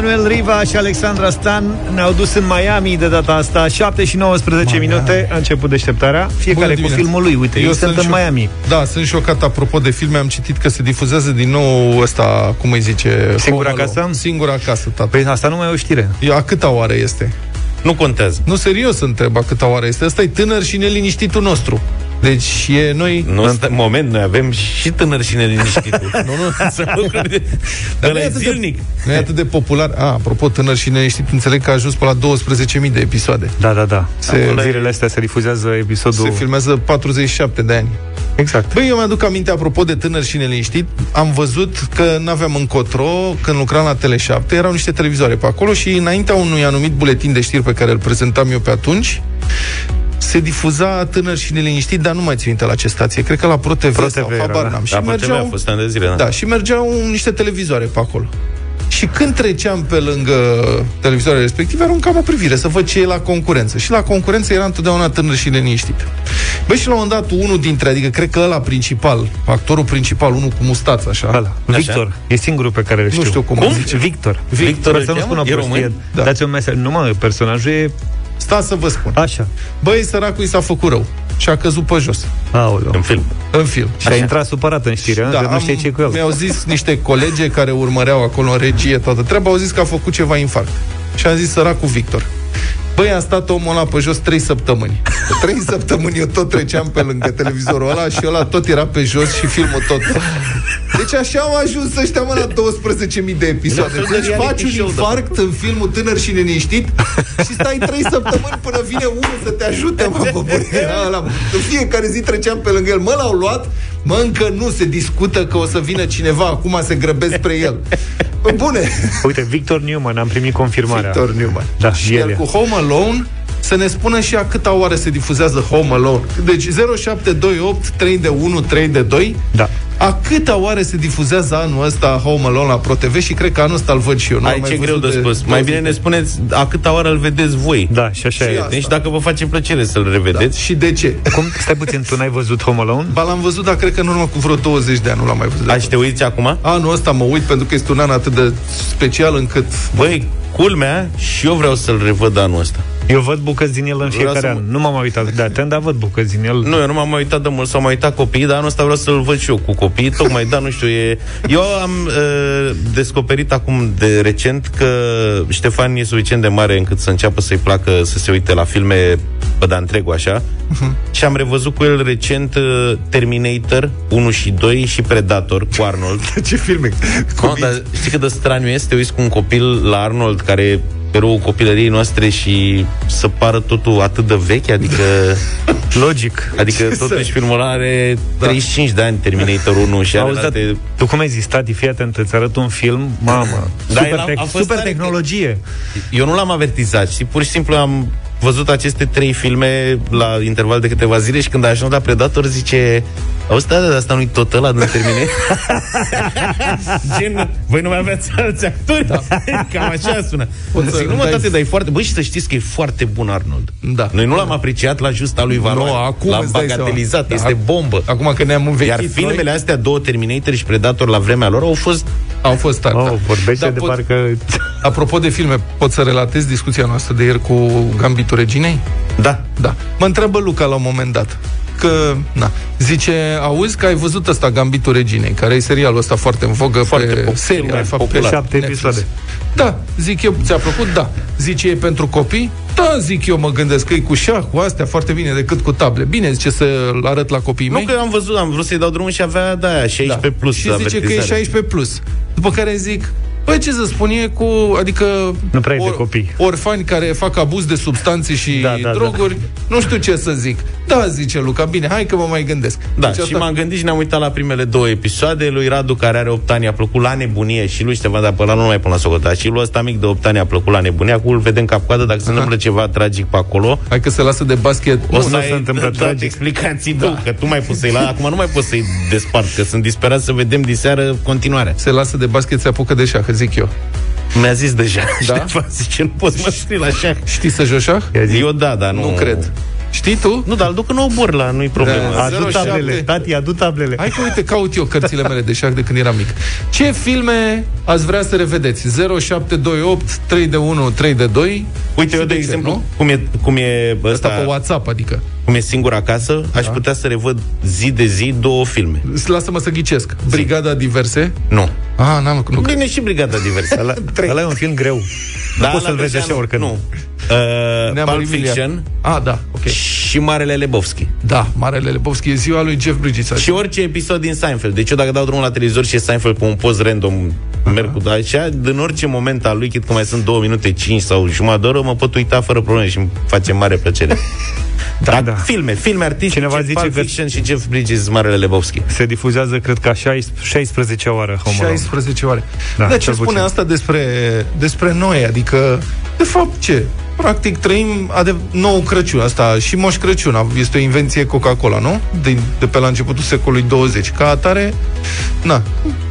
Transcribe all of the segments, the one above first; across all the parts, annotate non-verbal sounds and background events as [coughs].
Manuel Riva și Alexandra Stan ne-au dus în Miami de data asta 7 și 19 Miami. minute a început deșteptarea Fiecare cu filmul lui, uite, eu sunt în șoc... Miami Da, sunt șocat apropo de filme Am citit că se difuzează din nou ăsta, cum îi zice Singura casă? Singura casă, tata Păi asta nu mai e o știre eu, A câta oară este? Nu contează. Nu, serios întreb a câta oară este. Asta e tânăr și neliniștitul nostru. Deci e noi... Nu, în moment, noi avem și tânăr și neliniștitul. [laughs] nu, nu, să lucruri [laughs] Dar nu e zilnic. De, nu e atât de popular. A, apropo, tânăr și neliniștit, înțeleg că a ajuns pe la 12.000 de episoade. Da, da, da. Se, zilele astea se difuzează episodul... Se filmează 47 de ani. Exact. Băi, eu mi-aduc aminte, apropo de tânăr și neliniștit, am văzut că nu aveam încotro, când lucram la Tele7, erau niște televizoare pe acolo și înaintea unui anumit buletin de știri pe care îl prezentam eu pe atunci, se difuza tânăr și neliniștit, dar nu mai țin minte la ce stație. Cred că la ProTV, Pro sau habar n-am. Și mergeau, a fost de zile, da. da. și mergeau niște televizoare pe acolo. Și când treceam pe lângă televizoarele respective, aruncam o privire să văd ce e la concurență. Și la concurență era întotdeauna tânăr și liniștit. Băi, și la un moment dat, unul dintre, adică cred că ăla principal, actorul principal, unul cu mustață, așa. Ăla. Victor. Așa? E singurul pe care îl știu. Nu știu cum, cum? zice. Victor. Victor, Victor să nu spună prostie. Da. Dați un mesaj. Nu mă, personajul e Sta să vă spun. Așa. Băi, săracul i s-a făcut rău și a căzut pe jos. Aoleu. În film. În film. Și Așa. a intrat supărat în știre, da, nu știe ce cu el. Mi-au zis niște colege care urmăreau acolo în regie toată treaba, au zis că a făcut ceva infarct. Și am zis săracul Victor. Băi, am stat omul ăla pe jos trei săptămâni. [laughs] Trei săptămâni eu tot treceam pe lângă televizorul ăla și ăla tot era pe jos și filmul tot. Deci așa au ajuns ăștia mă la 12.000 de episoade. Deci faci un infarct în filmul Tânăr și Liniștit și stai trei săptămâni până vine unul să te ajute, mă, bă, ăla, În fiecare zi treceam pe lângă el. Mă, l-au luat, mă, încă nu se discută că o să vină cineva, acum se grăbesc spre el. Bune. Uite, Victor Newman, am primit confirmarea. Victor Newman. Da, și el, el cu Home Alone să ne spună și a câta oară se difuzează Home Alone. Deci 0728 3 de 1 3 de 2. Da. A câta oare se difuzează anul ăsta Home Alone la ProTV și cred că anul ăsta îl văd și eu. Nu Ai ce greu de spus. Mai bine ne spuneți a câta oară îl vedeți voi. Da, și așa și e. Deci dacă vă face plăcere să-l revedeți. Da. Și de ce? Cum? Stai puțin, tu n-ai văzut Home Alone? Ba l-am văzut, dar cred că în urmă cu vreo 20 de ani nu l-am mai văzut. Ai te uiți acum? Anul ăsta mă uit pentru că este un an atât de special încât... Băi, culmea și eu vreau să-l revăd anul ăsta. Eu văd bucăți din el în fiecare an. Mă... Nu m-am uitat de atent, dar văd bucăți din el. Nu, eu nu m-am uitat de mult, s-au mai uitat copiii, dar anul ăsta vreau să-l văd și eu cu copiii. Tocmai, da, nu știu, e... Eu am uh, descoperit acum de recent că Ștefan e suficient de mare încât să înceapă să-i placă să se uite la filme pe de întregul așa. Uh-huh. Și am revăzut cu el recent uh, Terminator 1 și 2 și Predator cu Arnold. [laughs] Ce filme? No, dar știi cât de straniu este? Te uiți cu un copil la Arnold care eroul copilăriei noastre și să pară totul atât de vechi, adică... [laughs] Logic. Adică Ce totuși să... filmul are da. 35 de ani, Terminator 1 și are date... Tu cum ai zis, tati, fii atent, îți arăt un film, mamă, da, super, te- super tehnologie. Eu nu l-am avertizat, și pur și simplu am văzut aceste trei filme la interval de câteva zile și când a ajuns la Predator zice Auzi, da, da, asta nu-i tot ăla de termine? [laughs] Gen, voi nu mai aveți alți actori? Da. [laughs] Cam așa sună. Pot zic, nu mă, tate, dar e foarte... Băi, și să știți că e foarte bun Arnold. Da. Noi nu l-am apreciat la justa lui valoare. Nu, acum l-am bagatelizat. Da, este bombă. Acum că ne-am învechit Iar filmele noi... astea, două Terminator și Predator la vremea lor, au fost... Au fost tari, oh, da. Vorbește da, de pot... parcă... Apropo de filme, pot să relatez discuția noastră de ieri cu Gambitul Reginei? Da. Da. Mă întreabă Luca la un moment dat că, na, zice, auzi că ai văzut ăsta Gambitul Reginei, care e serialul ăsta foarte în vogă foarte pe pop, seria, de fapt, pe șapte episoade. Da, zic eu, ți-a plăcut? Da. Zice, e pentru copii? Da, zic eu, mă gândesc că e cu șah, cu astea, foarte bine decât cu table. Bine, zice să-l arăt la copiii mei. Nu, că am văzut, am vrut să-i dau drumul și avea, da, 16 da. plus. Și zice că e 16 plus. După care zic, Păi ce să spun, e cu, adică nu prea or, de copii. orfani care fac abuz de substanțe și da, da, droguri, da. nu știu ce să zic. Da, zice Luca, bine, hai că mă mai gândesc. Da, deci și asta... m-am gândit și ne-am uitat la primele două episoade. Lui Radu, care are 8 ani, a plăcut la nebunie și lui Ștefan, dar până la nu mai până la socota. Și lui ăsta mic de 8 ani a plăcut la nebunie. Acum îl vedem cap-coadă, dacă se întâmplă ceva tragic pe acolo. Hai că se lasă de basket. O să se întâmplă da, tragic. Explicați da. tu, că tu mai poți să-i la... Acum nu mai poți să-i despart, că sunt disperat să vedem diseară continuarea. Se lasă de basket, se apucă de șah, zic eu. Mi-a zis deja. Da? [laughs] Ștefan zice, nu poți mă scrii la șah. Știi să joci șah? Eu da, dar nu... Nu cred. Știi tu? Nu, dar îl duc în obor la nu-i problemă. Da, adu tablele, tati, adu tablele. Hai că uite, caut eu cărțile mele de șah de când eram mic. Ce filme ați vrea să revedeți? 0728 3 de 1 3 de 2 Uite, eu, de, de exemplu, nu? cum e, cum e ăsta, ăsta pe WhatsApp, adică. Cum e singur acasă, da. aș putea să revăd zi de zi două filme. Lasă-mă să ghicesc. Brigada Diverse? Nu. Ah, n-am nu. Bine și Brigada Diverse. Ăla, [laughs] ăla e un film greu. Da, nu poți să-l vezi așa oricând. Nu. Uh, Pulp Fiction. Ah, da, ok. Și Marele Lebowski. Da, Marele Lebowski e ziua lui Jeff Bridges. Și orice episod din Seinfeld. Deci eu dacă dau drumul la televizor și e Seinfeld pe un post random, Aha. merg cu așa, din orice moment al lui, chit că mai sunt două minute, cinci sau jumătate de oră, mă pot uita fără probleme și îmi face mare plăcere. [laughs] da, Dar da. Filme, filme artistice, Cineva zice Pulp Fiction că și Jeff Bridges, Marele Lebowski. Se difuzează, cred că, 16 ore. 16 ore. Da, Dar ce spune puțin. asta despre, despre noi? Adică, de fapt, ce? Practic trăim adev- nou Crăciun, asta și Moș Crăciun, este o invenție Coca-Cola, nu? De, de pe la începutul secolului 20. Ca atare, na,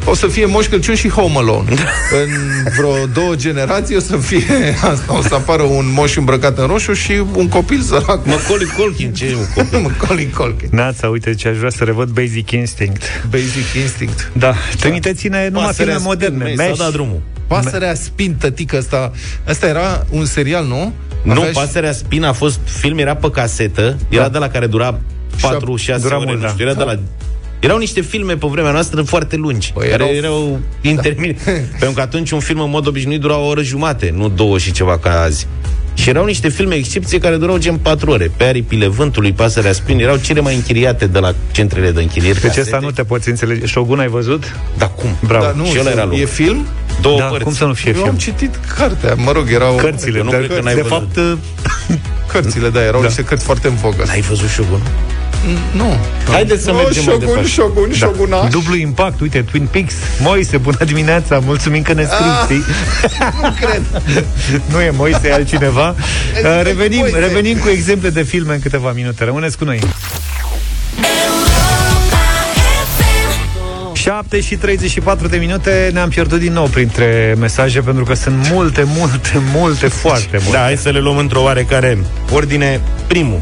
o să fie Moș Crăciun și Home Alone. [laughs] în vreo două generații o să fie [laughs] asta, o să apară un moș îmbrăcat în roșu și un copil sărac. Macaulay Culkin, ce e un copil? [laughs] Macaulay Culkin. Nața, uite ce aș vrea să revăd Basic Instinct. Basic Instinct. Da, trimiteți-ne numai filme moderne. Mesh, dat drumul. Pasărea Spin, tătică asta. Asta era un serial, nu? Nu, Avea Pasărea Spin a fost film, era pe casetă, era da. de la care dura 4-6 ore, mult, da. era da. de la erau niște filme pe vremea noastră foarte lungi, păi care erau, erau intermin. Da. [laughs] Pentru că atunci un film în mod obișnuit dura o oră jumate, nu două și ceva ca azi. Și erau niște filme excepție care durau gen 4 ore. Pe aripile vântului, pasărea spin, erau cele mai închiriate de la centrele de închiriere. Deci asta nu te poți înțelege. Shogun ai văzut? Da, cum? Bravo. Da, nu, și ăla era lung. E film? Două da, părți. cum să nu fie Eu film? am citit cartea, mă rog, erau... Cărțile, nu cred că n-ai de văzut. fapt... [laughs] Cărțile, da, erau da. niște cărți foarte în vogă. N-ai văzut Shogun? Nu. Haideți să mergem Shogun, mai departe. Shogun, da. Shogunaș. Dublu impact, uite, Twin Peaks. Moise, bună dimineața, mulțumim că ne scrii, ah, știi? [laughs] Nu cred. [laughs] nu e Moise, e altcineva. Uh, revenim, revenim cu exemple de filme în câteva minute. Rămâneți cu noi. 7 și 34 de minute Ne-am pierdut din nou printre mesaje Pentru că sunt multe, multe, multe Foarte multe Da, hai să le luăm într-o oarecare ordine Primul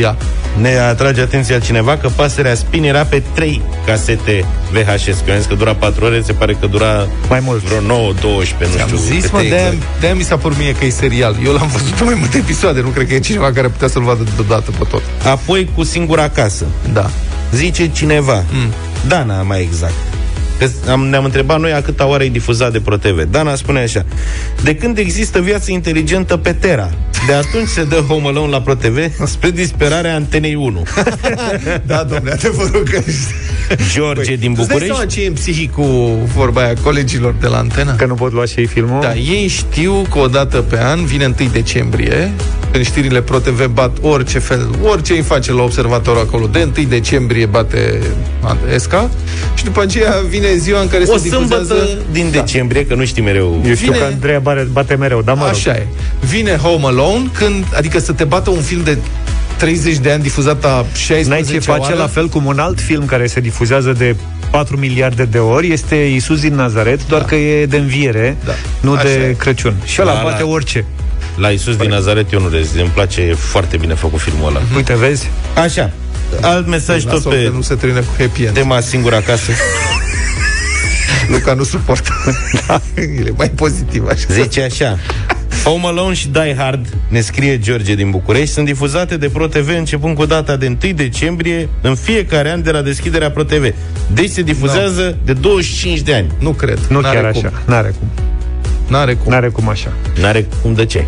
Ia. Ne atrage atenția cineva că pasărea Spin era pe 3 casete VHS. Că că dura 4 ore, se pare că dura mai mult. Vreo 9, 12, nu știu. Am zis, mă, de exact. de mi s-a părut mie că e serial. Eu l-am văzut în mai multe episoade, nu cred că e cineva care putea să-l vadă deodată pe tot. Apoi cu singura casă. Da. Zice cineva. Mm. Dana, mai exact. Că am, ne-am întrebat noi a câta oară e difuzat de ProTV. Dana spune așa. De când există viață inteligentă pe Terra? De atunci se dă Home Alone la ProTV spre disperarea Antenei 1. [laughs] da, domnule, adevărul că... George păi, din București. Îți ce e psihic cu vorba aia colegilor de la Antena? Că nu pot lua și ei filmul? Da, ei știu că o dată pe an vine 1 decembrie, când știrile ProTV bat orice fel, orice îi face la observator acolo, de 1 decembrie bate ESCA și după aceea vine ziua în care o se difuzează... din da. decembrie, că nu știi mereu. Eu știu vine... că Andreea bate, bate mereu, dar mă Așa rog. e. Vine Home Alone, când, adică să te bată un film de 30 de ani difuzat a 16 N-ai ce face oară? la fel cum un alt film care se difuzează de 4 miliarde de ori este Isus din Nazaret, doar da. că e de înviere, da. nu Așa de e. Crăciun. Și ăla la, bate orice. La Isus din Nazaret eu nu rez, îmi place e foarte bine făcut filmul ăla. Uite, vezi? Așa. Alt mesaj tot pe nu se termină cu happy end. tema singur acasă. [laughs] Luca nu suportă. [laughs] da, e mai pozitiv așa. Zice așa. Home Alone și Die Hard, ne scrie George din București, sunt difuzate de ProTV începând cu data de 1 decembrie în fiecare an de la deschiderea ProTV. Deci se difuzează no. de 25 de ani. Nu cred. Nu N-are chiar cum. așa. N-are cum. N-are cum. N-are cum așa. N-are cum de ce?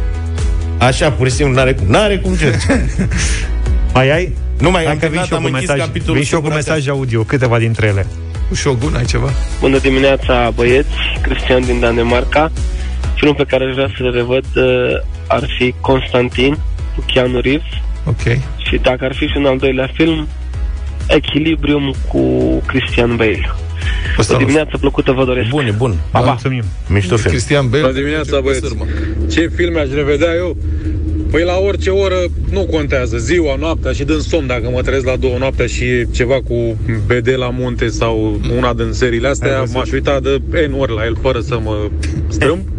Așa, pur și simplu, n-are cum. N-are cum, George. [laughs] mai ai? Nu mai am, vin și eu cu mesaj, vin și eu cu mesaj audio, câteva dintre ele. Cu Shogun, ai ceva? Bună dimineața, băieți. Cristian din Danemarca. Filmul pe care aș vrea să-l revăd uh, ar fi Constantin cu Keanu Reeves. Ok. Și dacă ar fi și un al doilea film, Echilibrium cu Christian Bale. O dimineață plăcută vă doresc. Bun, bun. Pa, pa. Mulțumim. Mișto film. Cristian Bale. Bună dimineața, băieți. Ce filme aș revedea eu? Păi la orice oră nu contează, ziua, noaptea și din somn, dacă mă trezesc la două noaptea și e ceva cu BD la munte sau una din seriile astea, m-aș uita de N ori la el fără să mă strâmb. [laughs]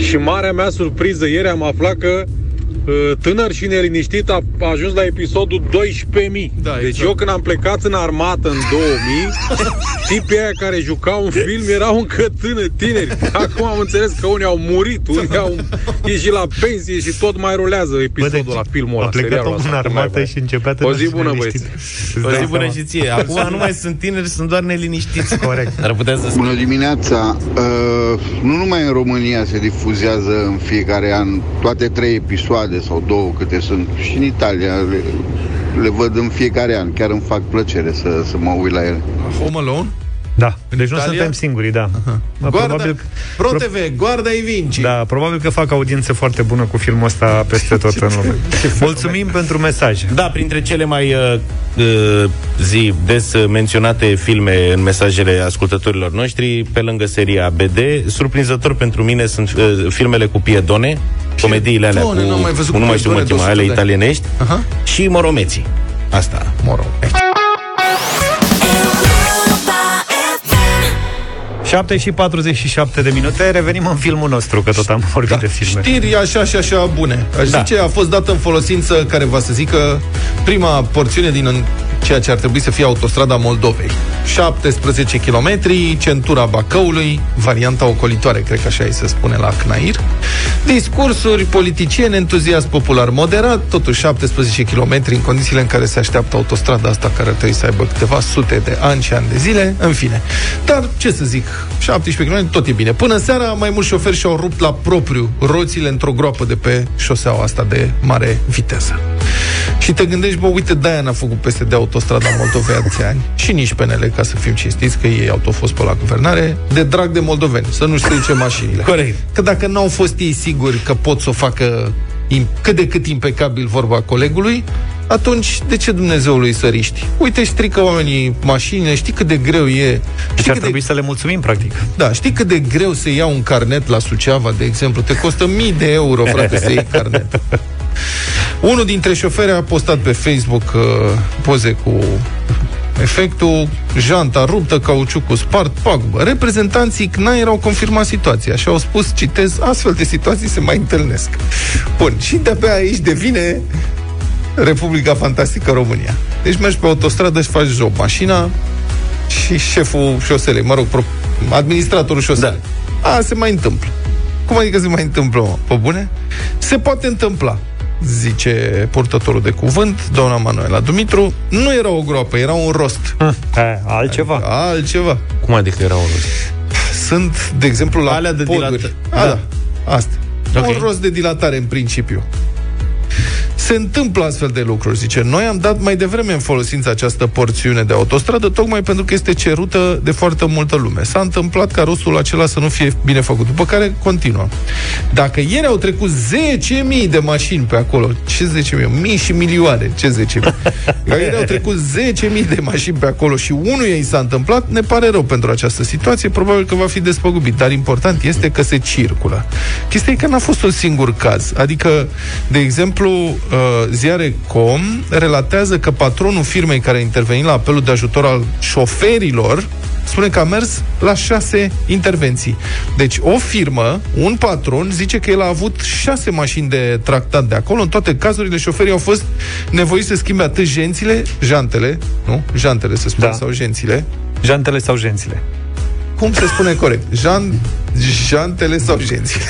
și marea mea surpriză, ieri am aflat că uh, tânăr și neliniștit a ajuns la episodul 12.000. Da, deci exact. eu când am plecat în armată în 2000, tipii aia care jucau un film erau încă tânări, tineri. Acum am înțeles că unii au murit, unii au ieșit la pensie și tot mai rulează episodul Bă, deci, la filmul ăla. A plecat în armată și începea O zi bună, băieți. O zi bună și ție. Acum nu mai sunt tineri, sunt doar neliniștiți. [laughs] Corect. Ar putea să Bună dimineața. Uh, nu numai în România se difuzează în fiecare an toate trei episoade sau două câte sunt. Și în Italia le, le văd în fiecare an. Chiar îmi fac plăcere să, să mă uit la ele. Home Alone? Da, în deci Italia? nu suntem singuri, da. Uh-huh. Guarda, probabil, Pro TV, Guarda i Vinci. Da, probabil că fac audiență foarte bună cu filmul ăsta peste tot în lume. [laughs] Mulțumim pentru mesaj. Da, printre cele mai uh, uh, zi des menționate filme în mesajele ascultătorilor noștri, pe lângă seria BD, surprinzător pentru mine sunt uh, filmele cu piedone, comediile alea cu, nu mai, cu, nu mai știu mă ale italienești, uh-huh. și moromeții. Asta. Moromeții. 7 și 47 de minute, revenim în filmul nostru, că tot am vorbit da. de filme. Știri așa și așa bune. Aș da. zice, a fost dată în folosință, care va să zică, prima porțiune din ceea ce ar trebui să fie autostrada Moldovei. 17 km, centura Bacăului, varianta ocolitoare, cred că așa îi se spune la Cnair. Discursuri, politicieni, entuziasm popular moderat, totuși 17 km în condițiile în care se așteaptă autostrada asta care ar trebui să aibă câteva sute de ani și ani de zile, în fine. Dar, ce să zic, 17 km, tot e bine. Până seara, mai mulți șoferi și-au rupt la propriu roțile într-o groapă de pe șoseaua asta de mare viteză. Și te gândești, bă, uite, de-aia n-a făcut peste de autostrada Moldovei atâția ani. Și nici PNL, ca să fim cinstiți, că ei au tot fost pe la guvernare, de drag de moldoveni, să nu strice mașinile. Corect. Că dacă n-au fost ei siguri că pot să o facă cât de cât impecabil vorba colegului, atunci de ce Dumnezeului să riști? Uite, strică oamenii mașinile, știi cât de greu e. Deci ar trebui de... să le mulțumim, practic. Da, știi cât de greu să iau un carnet la Suceava, de exemplu? Te costă mii de euro, frate, să iei carnet. [laughs] Unul dintre șoferi a postat pe Facebook uh, poze cu efectul janta ruptă, cauciucul spart, pagubă. Reprezentanții CNAIR au confirmat situația și au spus, citez, astfel de situații se mai întâlnesc. Bun, și de-abia aici devine Republica Fantastică România. Deci mergi pe autostradă și faci job mașina și șeful șoselei, mă rog, administratorul șoselei. Da. A, se mai întâmplă. Cum adică se mai întâmplă, mă? Pe bune? Se poate întâmpla zice purtătorul de cuvânt, doamna Manuela Dumitru, nu era o groapă, era un rost. Ha, altceva. Adică, altceva. Cum adică era un rost? Sunt, de exemplu, la Alea de poduri. A, da. da. Asta. Okay. Un rost de dilatare, în principiu se întâmplă astfel de lucruri, zice. Noi am dat mai devreme în folosință această porțiune de autostradă, tocmai pentru că este cerută de foarte multă lume. S-a întâmplat ca rostul acela să nu fie bine făcut, după care continuă. Dacă ieri au trecut 10.000 de mașini pe acolo, ce 10.000? Mii și milioane, ce 10.000? Dacă ieri au trecut 10.000 de mașini pe acolo și unul ei s-a întâmplat, ne pare rău pentru această situație, probabil că va fi despăgubit, dar important este că se circulă. Chestia e că n-a fost un singur caz. Adică, de exemplu, uh, ziare Com relatează că patronul firmei care a intervenit la apelul de ajutor al șoferilor spune că a mers la șase intervenții. Deci o firmă, un patron, zice că el a avut șase mașini de tractat de acolo. În toate cazurile, șoferii au fost nevoiți să schimbe atât gențile, jantele, nu? Jantele se spune, da. sau gențile. Jantele sau gențile. Cum se spune corect? Jan, jantele sau gențile?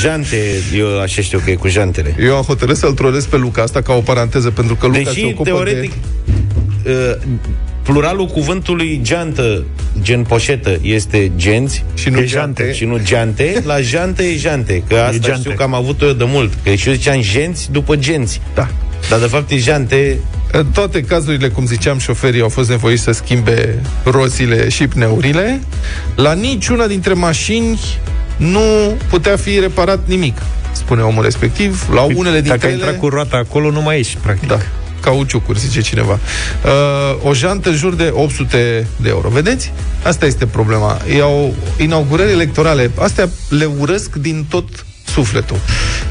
Jante, eu așa știu că e cu jantele. Eu am hotărât să-l trolez pe Luca asta ca o paranteză, pentru că Luca Deși, se ocupă teoretic, de... Uh, pluralul cuvântului geantă, gen poșetă, este genți și nu jante. Și nu geante. La jante e jante. Că asta e știu că am avut eu de mult. Că și eu ziceam genți după genți. Da. Dar de fapt e jante în toate cazurile, cum ziceam, șoferii au fost nevoiți să schimbe roțile și pneurile. La niciuna dintre mașini nu putea fi reparat nimic, spune omul respectiv. La păi, unele dintre Dacă ele... intrat cu roata acolo, nu mai ești, practic. Da cauciucuri, zice cineva. Uh, o jantă în jur de 800 de euro. Vedeți? Asta este problema. Iau inaugurări electorale. Astea le urăsc din tot sufletul.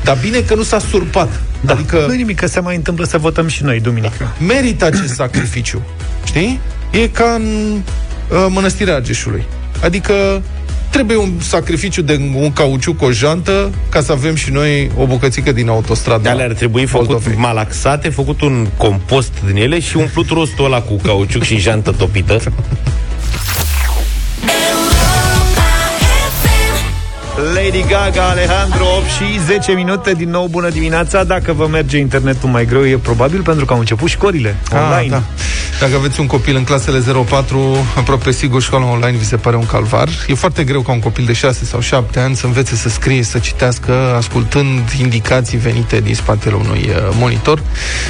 Dar bine că nu s-a surpat. Da. Adică... Nu nimic, că se mai întâmplă să votăm și noi duminică. Da. Merită acest [coughs] sacrificiu. Știi? E ca în uh, Mănăstirea Argeșului. Adică trebuie un sacrificiu de un cauciuc, o jantă, ca să avem și noi o bucățică din autostradă. De ar trebui făcut Moldovei. malaxate, făcut un compost din ele și umplut rostul ăla cu cauciuc și jantă topită. [laughs] Lady Gaga, Alejandro 8 și 10 minute. Din nou bună dimineața. Dacă vă merge internetul mai greu E probabil pentru că au început școlile ah, online. da. Dacă aveți un copil în clasele 0-4 Aproape sigur școala online vi se pare un calvar. E foarte greu ca un copil de 6 sau 7 ani Să învețe să scrie, să citească Ascultând indicații venite din spatele unui uh, monitor.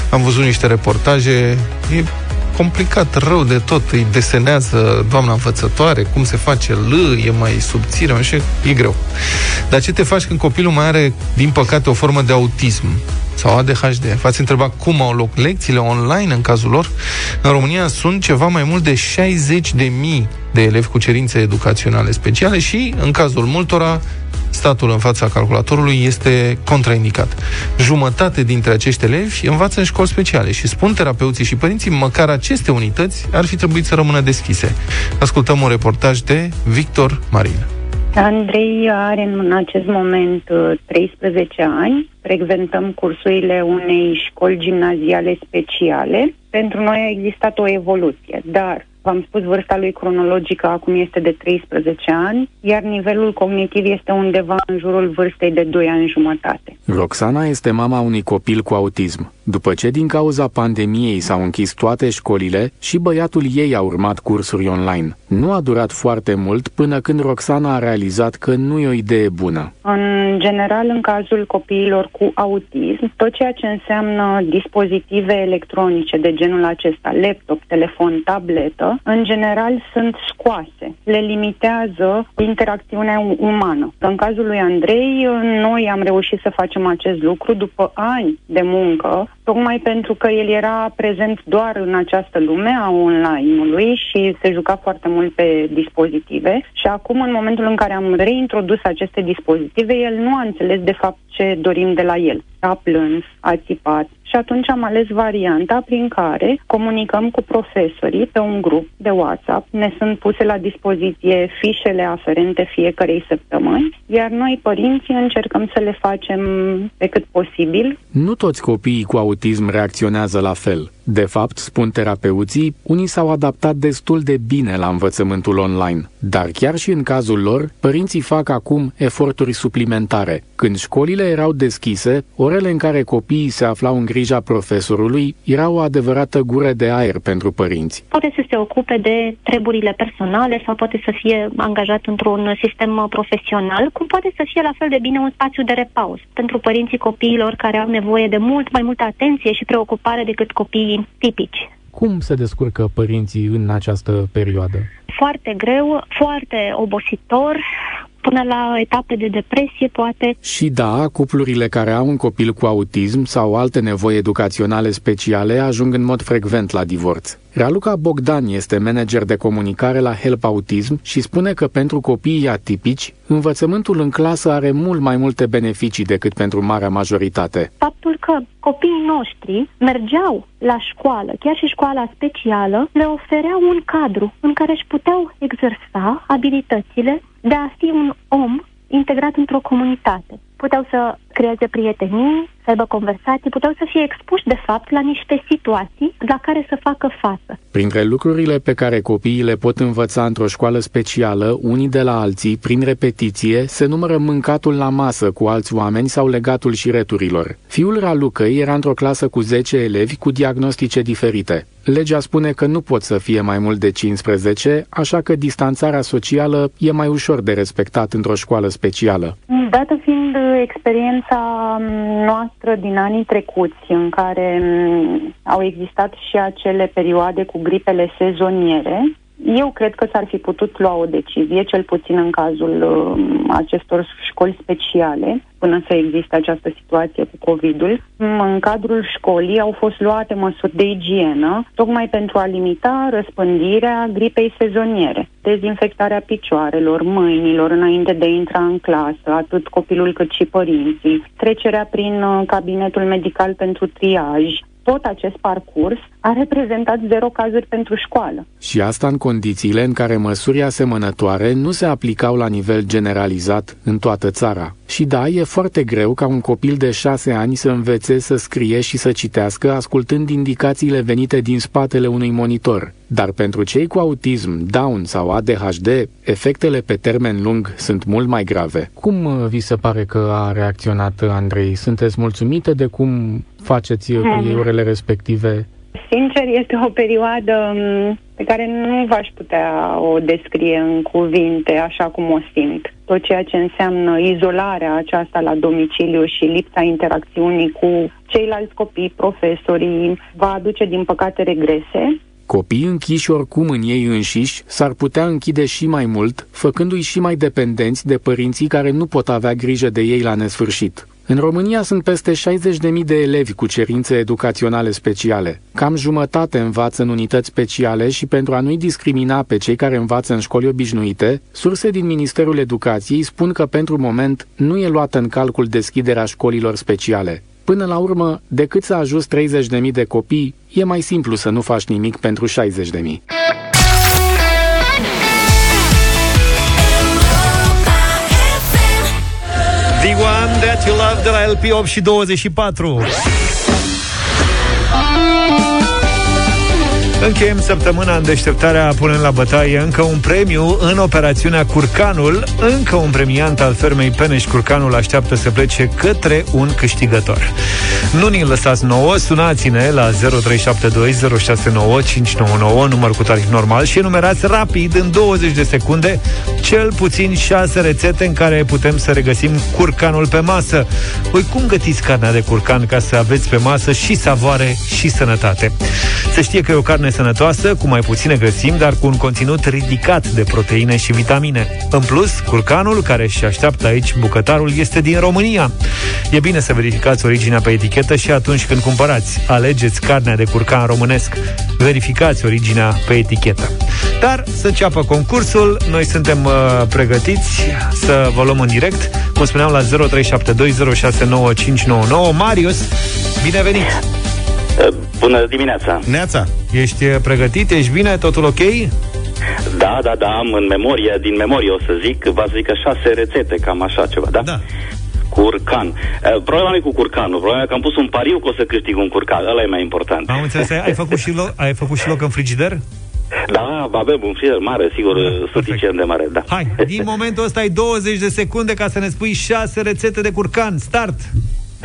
Am văzut niște reportaje. E complicat, rău de tot. Îi desenează doamna învățătoare, cum se face L, e mai subțire, așa, e greu. Dar ce te faci când copilul mai are, din păcate, o formă de autism sau ADHD? V-ați întrebat cum au loc lecțiile online în cazul lor? În România sunt ceva mai mult de 60 de mii de elevi cu cerințe educaționale speciale și, în cazul multora, statul în fața calculatorului este contraindicat. Jumătate dintre acești elevi învață în școli speciale și spun terapeuții și părinții, măcar aceste unități ar fi trebuit să rămână deschise. Ascultăm un reportaj de Victor Marin. Andrei are în acest moment 13 uh, ani. Frecventăm cursurile unei școli gimnaziale speciale. Pentru noi a existat o evoluție, dar V-am spus, vârsta lui cronologică acum este de 13 ani, iar nivelul cognitiv este undeva în jurul vârstei de 2 ani jumătate. Roxana este mama unui copil cu autism. După ce din cauza pandemiei s-au închis toate școlile și băiatul ei a urmat cursuri online. Nu a durat foarte mult până când Roxana a realizat că nu e o idee bună. În general, în cazul copiilor cu autism, tot ceea ce înseamnă dispozitive electronice de genul acesta, laptop, telefon, tabletă, în general sunt scoase. Le limitează interacțiunea umană. În cazul lui Andrei, noi am reușit să facem acest lucru după ani de muncă tocmai pentru că el era prezent doar în această lume a online-ului și se juca foarte mult pe dispozitive și acum, în momentul în care am reintrodus aceste dispozitive, el nu a înțeles de fapt ce dorim de la el. A plâns, a țipat și atunci am ales varianta prin care comunicăm cu profesorii pe un grup de WhatsApp. Ne sunt puse la dispoziție fișele aferente fiecarei săptămâni, iar noi, părinții, încercăm să le facem pe cât posibil. Nu toți copiii cu autism reacționează la fel. De fapt, spun terapeuții, unii s-au adaptat destul de bine la învățământul online, dar chiar și în cazul lor, părinții fac acum eforturi suplimentare. Când școlile erau deschise, orele în care copiii se aflau în grija profesorului erau o adevărată gură de aer pentru părinți. Poate să se ocupe de treburile personale sau poate să fie angajat într-un sistem profesional, cum poate să fie la fel de bine un spațiu de repaus pentru părinții copiilor care au nevoie de mult mai multă atenție și preocupare decât copiii tipici. Cum se descurcă părinții în această perioadă? Foarte greu, foarte obositor, până la etape de depresie, poate. Și da, cuplurile care au un copil cu autism sau alte nevoi educaționale speciale ajung în mod frecvent la divorț. Raluca Bogdan este manager de comunicare la Help Autism și spune că pentru copiii atipici, învățământul în clasă are mult mai multe beneficii decât pentru marea majoritate. Faptul că copiii noștri mergeau la școală, chiar și școala specială, le oferea un cadru în care își puteau exersa abilitățile de a fi un om integrat într-o comunitate. Puteau să creeze prietenii, să aibă conversații, puteau să fie expuși, de fapt, la niște situații la care să facă față. Printre lucrurile pe care copiii le pot învăța într-o școală specială, unii de la alții, prin repetiție, se numără mâncatul la masă cu alți oameni sau legatul șireturilor. Fiul Ralucăi era într-o clasă cu 10 elevi cu diagnostice diferite. Legea spune că nu pot să fie mai mult de 15, așa că distanțarea socială e mai ușor de respectat într-o școală specială. Dată fiind experiența noastră din anii trecuți, în care au existat și acele perioade cu gripele sezoniere, eu cred că s-ar fi putut lua o decizie, cel puțin în cazul uh, acestor școli speciale, până să existe această situație cu COVID-ul. În cadrul școlii au fost luate măsuri de igienă, tocmai pentru a limita răspândirea gripei sezoniere. Dezinfectarea picioarelor, mâinilor, înainte de a intra în clasă, atât copilul cât și părinții, trecerea prin uh, cabinetul medical pentru triaj, tot acest parcurs a reprezentat zero cazuri pentru școală. Și asta în condițiile în care măsuri asemănătoare nu se aplicau la nivel generalizat în toată țara. Și da, e foarte greu ca un copil de șase ani să învețe să scrie și să citească ascultând indicațiile venite din spatele unui monitor. Dar pentru cei cu autism, Down sau ADHD, efectele pe termen lung sunt mult mai grave. Cum uh, vi se pare că a reacționat Andrei? Sunteți mulțumite de cum faceți cu ei hmm. orele respective? Sincer, este o perioadă mm, pe care nu v-aș putea o descrie în cuvinte așa cum o simt. Tot ceea ce înseamnă izolarea aceasta la domiciliu și lipsa interacțiunii cu ceilalți copii, profesorii, va aduce din păcate regrese. Copiii închiși oricum în ei înșiși s-ar putea închide și mai mult, făcându-i și mai dependenți de părinții care nu pot avea grijă de ei la nesfârșit. În România sunt peste 60.000 de elevi cu cerințe educaționale speciale. Cam jumătate învață în unități speciale și pentru a nu-i discrimina pe cei care învață în școli obișnuite, surse din Ministerul Educației spun că pentru moment nu e luată în calcul deschiderea școlilor speciale. Până la urmă, decât să ajungi 30.000 de copii, e mai simplu să nu faci nimic pentru 60.000. The One That You Love de la LP 8 și 24 Încheiem săptămâna în deșteptarea punând la bătaie încă un premiu în operațiunea Curcanul. Încă un premiant al fermei Peneș Curcanul așteaptă să plece către un câștigător. Nu ni lăsați nouă, sunați-ne la 0372069599, număr cu tarif normal și enumerați rapid în 20 de secunde cel puțin 6 rețete în care putem să regăsim curcanul pe masă. Voi cum gătiți carnea de curcan ca să aveți pe masă și savoare și sănătate? Se știe că e o carne sănătoasă, cu mai puține grăsimi, dar cu un conținut ridicat de proteine și vitamine. În plus, curcanul, care își așteaptă aici bucătarul, este din România. E bine să verificați originea pe etichetă și atunci când cumpărați, alegeți carnea de curcan românesc. Verificați originea pe etichetă. Dar să înceapă concursul, noi suntem uh, pregătiți să vă luăm în direct, cum spuneam la 0372069599. Marius, bine venit! Bună dimineața! Neața! Ești uh, pregătit? Ești bine? Totul ok? Da, da, da, am în memorie, din memorie o să zic, vă zic că șase rețete, cam așa ceva, da? Da. Curcan. Uh, problema nu e cu curcanul, problema e că am pus un pariu că o să câștig un curcan, ăla e mai important. Am înțeles, ai făcut și loc, ai făcut și loc în frigider? Da, avem un frigider mare, sigur, da, suficient de mare, da. Hai, din momentul ăsta ai 20 de secunde ca să ne spui șase rețete de curcan. Start!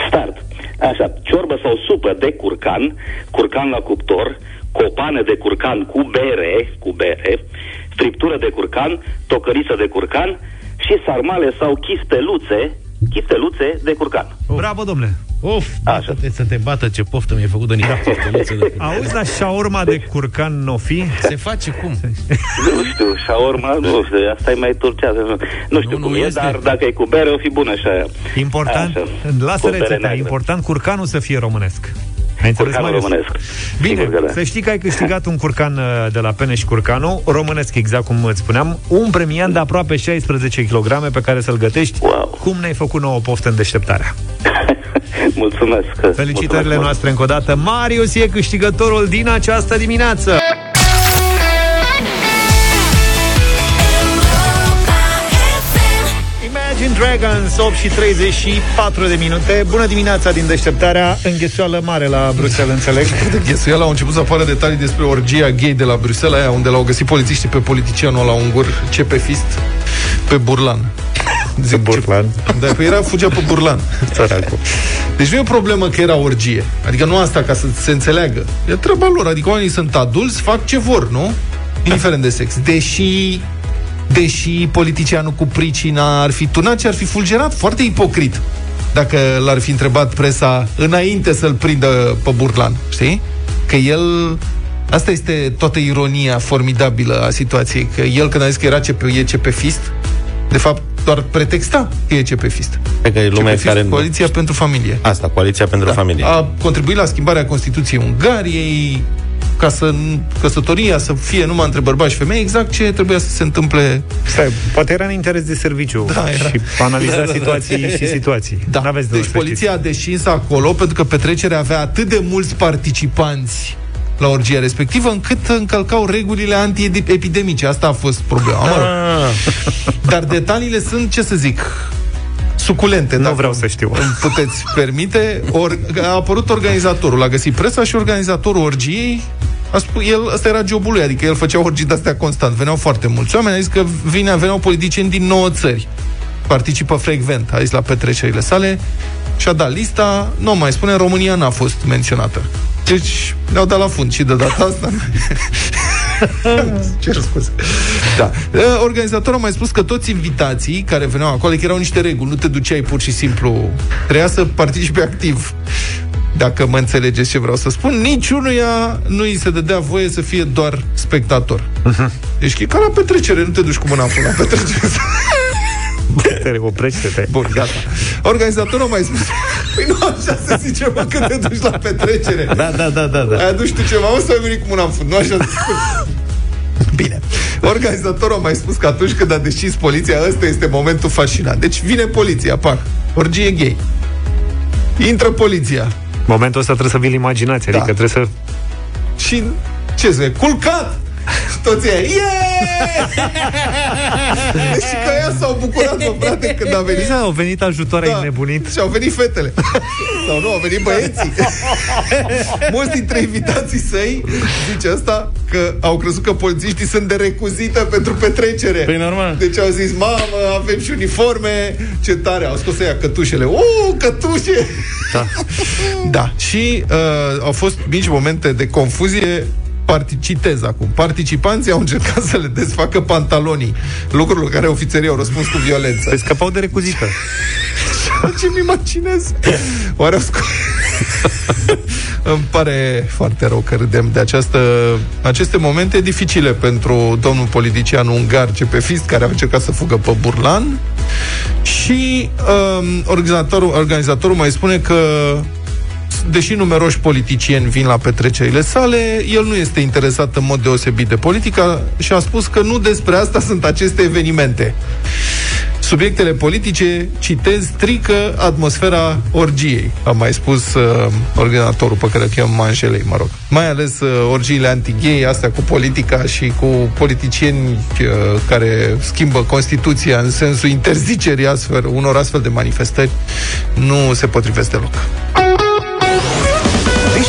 Start. Așa, ciorbă sau supă de curcan, curcan la cuptor, copană de curcan cu bere, cu bere, friptură de curcan, tocăriță de curcan și sarmale sau chisteluțe, chisteluțe de curcan. Bravo, domnule! Of, Așa. să te bată ce poftă mi-ai făcut de niște de Auzi, la șaorma de curcan nu fi? Se face cum? Nu știu, șaorma, nu știu, asta e mai turcează. Nu, nu știu nu, cum nu e, este... dar dacă e cu bere, o fi bună și aia. Important, Așa, lasă rețeta, important curcanul să fie românesc. Ai înțeles, Marius? românesc. Bine, da. să știi că ai câștigat un curcan uh, de la Peneș Curcanu, românesc exact cum îți spuneam, un premiant de aproape 16 kg pe care să-l gătești. Wow. Cum ne-ai făcut nouă poftă în deșteptarea? [laughs] Mulțumesc! Felicitările Mulțumesc. noastre încă o dată. Marius e câștigătorul din această dimineață! Dragons, 8 și 34 de minute. Bună dimineața din deșteptarea. Înghesuială mare la Bruxelles, înțeleg. [laughs] De ghesuială au început să apară detalii despre orgia gay de la Bruxelles, aia unde l-au găsit polițiștii pe politicianul la ungur CPFist pe Burlan. [laughs] Zic Burlan. Da, păi era fugea pe Burlan. [laughs] Săracul. Deci nu e o problemă că era orgie. Adică nu asta ca să se înțeleagă. E treaba lor. Adică oamenii sunt adulți, fac ce vor, nu? Indiferent de sex. Deși deși politicianul cu pricina ar fi tunat și ar fi fulgerat foarte ipocrit dacă l-ar fi întrebat presa înainte să-l prindă pe Burlan, știi? Că el Asta este toată ironia formidabilă a situației, că el când a zis că era CP, e CPFist, de fapt doar pretexta că e CPFist. Pe că e lumea CPFist, care... Coaliția pentru Familie. Asta, Coaliția pentru Da. Familie. A contribuit la schimbarea Constituției Ungariei, ca să căsătoria să fie numai între bărbați și femei, exact ce trebuia să se întâmple. Stai, poate era în interes de serviciu Da, era. și analiza [laughs] Da, da, da. situații și situații. Da. N-aveți de deci unde să poliția a descins acolo pentru că petrecerea avea atât de mulți participanți la orgia respectivă, încât încălcau regulile antiepidemice. Asta a fost problema. Mă rog. [laughs] Dar detaliile sunt, ce să zic, suculente. Nu dacă vreau să știu. îmi puteți permite. Or, a apărut organizatorul, a găsit presa și organizatorul orgiei a spus, el, ăsta era jobul lui, adică el făcea orgii de-astea constant. Veneau foarte mulți oameni, a zis că vine, veneau politicieni din nouă țări. Participă frecvent, a zis la petrecerile sale și a dat lista, nu mai spune, România n-a fost menționată. Deci ne-au dat la fund și de data asta. [laughs] Cer scuze. Da. Organizatorul a mai spus că toți invitații care veneau acolo, că erau niște reguli, nu te duceai pur și simplu, trebuia să participi activ. Dacă mă înțelegeți ce vreau să spun, niciunuia nu îi se dădea voie să fie doar spectator. Deci e ca la petrecere, nu te duci cu mâna în fund la petrecere. Bătere, oprește-te. Bun, gata. Organizatorul a mai spus Păi nu așa se zice, mă, când te duci la petrecere Da, da, da, da, da. Ai adus tu ceva, mă, sau ai venit cu mâna în fund Nu așa se spune Bine. Organizatorul a mai spus că atunci când a decis poliția, ăsta este momentul fascinant. Deci vine poliția, pac, orgie gay. Intră poliția. Momentul ăsta trebuie să vii imaginație, Da. adică trebuie să... Și ce zice? Culcat! Și toți ei, yeah! [laughs] Deci și că ea s-au bucurat, mă, frate, când a venit. Da, au venit ajutoare da. nebunit. Și au venit fetele. [laughs] Sau nu, au venit băieții. [laughs] Mulți dintre invitații săi, zice asta, că au crezut că polițiștii sunt de recuzită pentru petrecere. Păi normal. Deci au zis, mamă, avem și uniforme, ce tare. Au scos ea cătușele. Uuu, cătușe! Da. Da. Și uh, au fost mici momente de confuzie Parti- citez acum. Participanții au încercat să le desfacă pantalonii, lucruri la care ofițerii au răspuns cu violență. Păi scăpau de recuzită. [laughs] Ce-mi imaginez? Oare au sco- [laughs] Îmi pare foarte rău că râdem de această, aceste momente dificile pentru domnul politician ungar Cepefist, care a încercat să fugă pe Burlan. Și um, organizatorul, organizatorul mai spune că deși numeroși politicieni vin la petrecerile sale, el nu este interesat în mod deosebit de politică și a spus că nu despre asta sunt aceste evenimente. Subiectele politice, citez, strică atmosfera orgiei, a mai spus uh, organizatorul pe care îl cheamă Manjelei, mă rog. Mai ales uh, orgiile anti astea cu politica și cu politicieni uh, care schimbă Constituția în sensul interzicerii astfel, unor astfel de manifestări, nu se potrivesc deloc.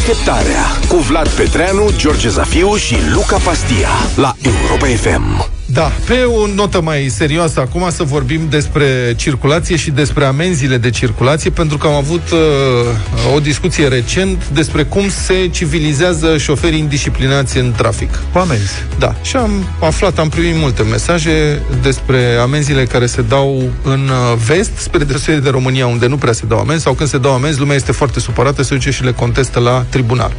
Deșteptarea cu Vlad Petreanu, George Zafiu și Luca Pastia la Europa FM. Da, pe o notă mai serioasă acum să vorbim despre circulație și despre amenziile de circulație, pentru că am avut uh, o discuție recent despre cum se civilizează șoferii indisciplinați în trafic. Cu amenzi. Da, și am aflat, am primit multe mesaje despre amenziile care se dau în uh, vest, spre deosebire de România, unde nu prea se dau amenzi, sau când se dau amenzi, lumea este foarte supărată, se duce și le contestă la tribunal.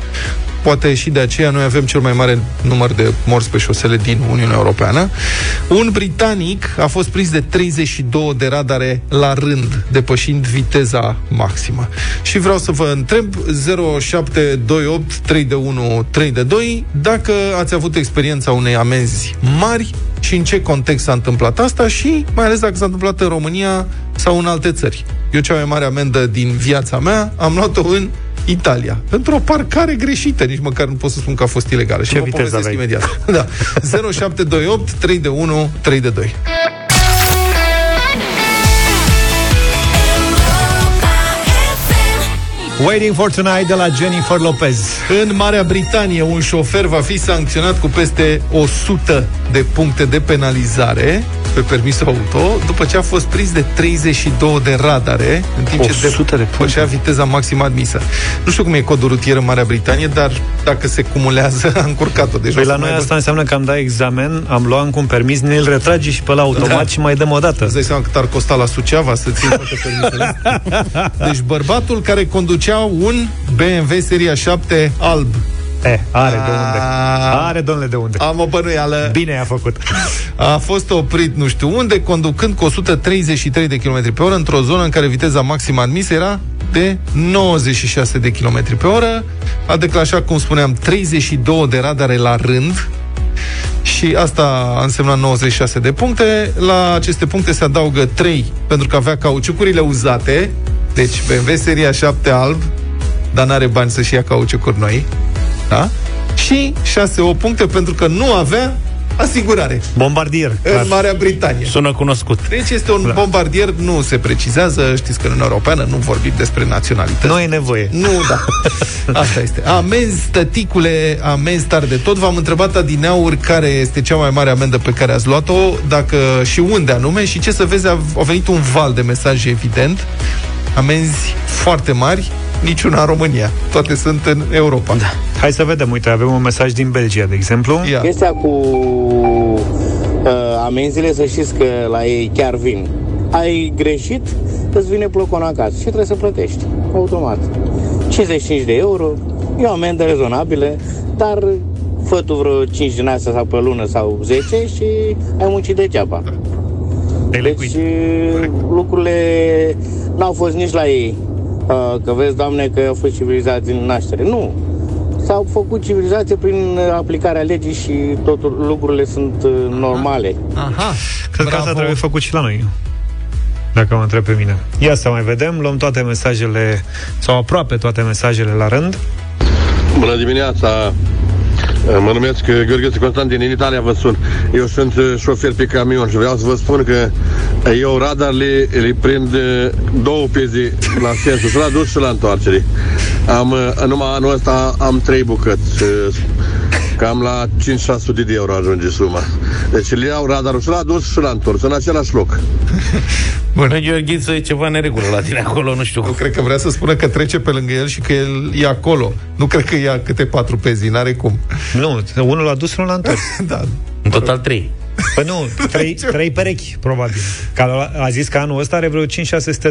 Poate și de aceea noi avem cel mai mare număr de morți pe șosele din Uniunea Europeană. Un britanic a fost prins de 32 de radare la rând, depășind viteza maximă. Și vreau să vă întreb 0728 3 de 1 3 de 2 dacă ați avut experiența unei amenzi mari și în ce context s-a întâmplat asta și mai ales dacă s-a întâmplat în România sau în alte țări. Eu cea mai mare amendă din viața mea am luat-o în Italia. Pentru o parcare greșită, nici măcar nu pot să spun că a fost ilegală. Și Ce vă viteză povestesc aveai? imediat. Da. [laughs] 0728 3 de 1 3 de 2. Waiting for Tonight de la Jennifer Lopez. În Marea Britanie, un șofer va fi sancționat cu peste 100 de puncte de penalizare pe permisul auto, după ce a fost prins de 32 de radare, în timp ce 100 de depășea viteza maximă admisă. Nu știu cum e codul rutier în Marea Britanie, dar dacă se cumulează, [laughs] a încurcat-o. Deci Păi o să la noi mai asta înseamnă că am dat examen, am luat încă un permis, ne-l retrage și pe la automat Da. și mai dăm o dată. Îți dai seama cât ar costa la Suceava să ții toate permisele? [laughs] Deci bărbatul care conducea un BMW seria 7 alb. E, are de unde. A- Are, domnule, de unde. Am o bănuială. Bine a făcut. A fost oprit nu știu unde, conducând cu 133 de km pe oră într-o zonă în care viteza maximă admisă era de 96 de km pe oră. A declanșat, cum spuneam, 32 de radare la rând și asta a însemnat 96 de puncte. La aceste puncte se adaugă 3 pentru că avea cauciucurile uzate. Deci BMW seria 7 alb, dar n-are bani să-și ia cauciucuri noi. Da? și 6-8 puncte pentru că nu avea asigurare. Bombardier. În Marea Britanie. Sună cunoscut. Deci este un Da. bombardier, nu se precizează, știți că în Uniunea Europeană nu vorbim despre naționalități. Nu e nevoie. Nu, da. [laughs] Asta este. Amenzi, tăticule, amenzi tare de tot. V-am întrebat adineauri care este cea mai mare amendă pe care ați luat-o, dacă și unde anume și ce să vezi, a, a venit un val de mesaje evident. Amenzi foarte mari, niciuna în România. Toate sunt în Europa. Da. Hai să vedem, uite, avem un mesaj din Belgia, de exemplu. Ia. Chestia cu uh, amenziile, să știți că la ei chiar vin. Ai greșit, îți vine plocon acasă și trebuie să plătești, automat. 55 de euro, e o amendă rezonabilă, dar fă tu vreo 5 din astea sau pe lună sau 10 și ai muncit degeaba. Deci uh, lucrurile n-au fost nici la ei. Uh, Că vezi, Doamne, că au fost civilizați din naștere. Nu. S-au făcut civilizație prin aplicarea legii și totul, lucrurile sunt uh, normale. Aha. Cred că asta trebuie făcut și la noi. Dacă mă întreb pe mine. Ia să mai vedem, luăm toate mesajele, sau aproape toate mesajele la rând. Bună dimineața! Mă numesc Gheorghe Constantin, din Italia vă sun. Eu sunt uh, șofer pe camion și vreau să vă spun că eu radar le, le prind uh, două pe zi la sensul și la dus și la întoarcere. Am, uh, numai anul ăsta am trei bucăți. Uh, Cam la 5-600 de euro ajunge suma. Deci le iau radarul și la dus și la întors, în același loc. [laughs] Bun. Gheorghiță, e ceva neregulă la tine acolo, nu știu. Nu cred că vrea să spună că trece pe lângă el și că el e acolo. Nu cred că ia câte patru pe zi, n-are cum. Nu, unul l-a dus, unul l-a întors. [laughs] da. În total trei. Păi nu, [laughs] trei, trei perechi, probabil. Că a, a zis că anul ăsta are vreo 5-600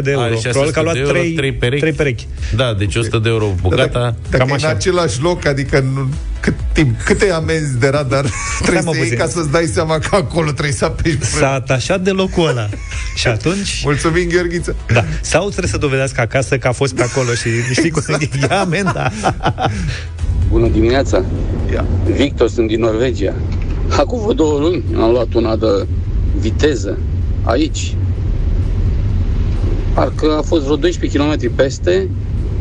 de euro. Are Probabil că a luat 600 de euro, trei, trei perechi. trei perechi. Da, deci 100 de euro bucata. Dacă Cam e în așa. același loc, adică nu, cât timp, câte amenzi de radar [laughs] trebuie mă să iei puțin. ca să-ți dai seama că acolo trebuie să apeși pe- S-a atașat de locul ăla. [laughs] și atunci... Mulțumim, Gheorghiță. Da. Sau trebuie să dovedească acasă că a fost pe acolo și știi cum ia amenda. Bună dimineața! Ia. Victor, sunt din Norvegia. Acum vreo două luni am luat una de viteză aici. Parcă a fost vreo 12 km peste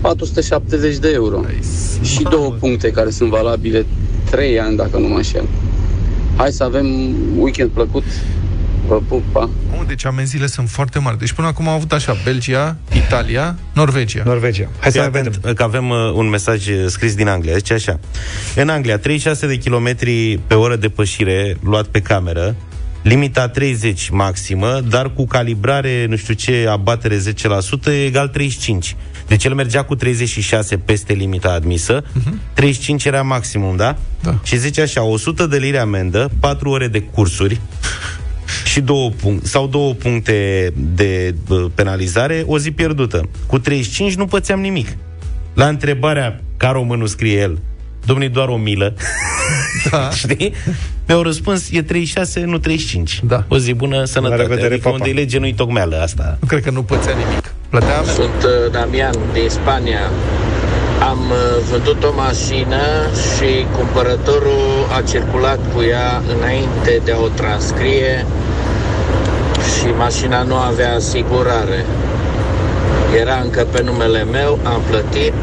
470 de euro. Și două puncte care sunt valabile 3 ani, dacă nu mă înșel. Hai să avem weekend plăcut. Vă pup, pa! Oh, deci amenziile sunt foarte mari. Deci până acum am avut așa, Belgia, Italia, Norvegia. Norvegia. Hai să Fii mai atent, vedem. Că avem uh, un mesaj uh, scris din Anglia. Zice așa. În Anglia, 36 de kilometri pe oră depășire luat pe cameră, limita 30 maximă, dar cu calibrare, nu știu ce, abatere 10%, e egal 35. Deci el mergea cu 36 peste limita admisă, 35 era maximum, da? Da. Și zice așa, 100 de lire amendă, 4 ore de cursuri, și două puncte, sau două puncte de bă, penalizare, o zi pierdută. Cu 35 nu pățeam nimic. La întrebarea, ca românul scrie el, domnule, doar o milă, [laughs] Da. [laughs] știi? Mi-au răspuns, e 36, nu 35. Da. O zi bună, sănătate. revedere, adică papa. unde e lege, nu-i tocmeală asta. Nu cred că nu pățea nimic. Plătea amendă. Sunt uh, Damian din Spania. Am uh, vândut o mașină și cumpărătorul a circulat cu ea înainte de a o transcrie și mașina nu avea asigurare. Era încă pe numele meu, am plătit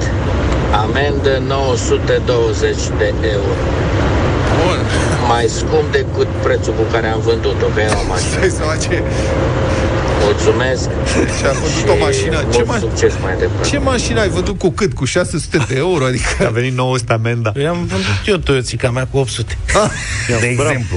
amendă 920 de euro. Bun. Mai scump decât prețul cu care am vândut-o, că era o mașină. Dai seama ce... Mulțumesc Și a vândut o mașină. Ce, mult ma... succes mai departe. ce mașină ai vândut cu cât? Cu 600 de euro? Adică... A venit 900 amenda. Eu am vândut eu Toyota mea cu 800. de exemplu.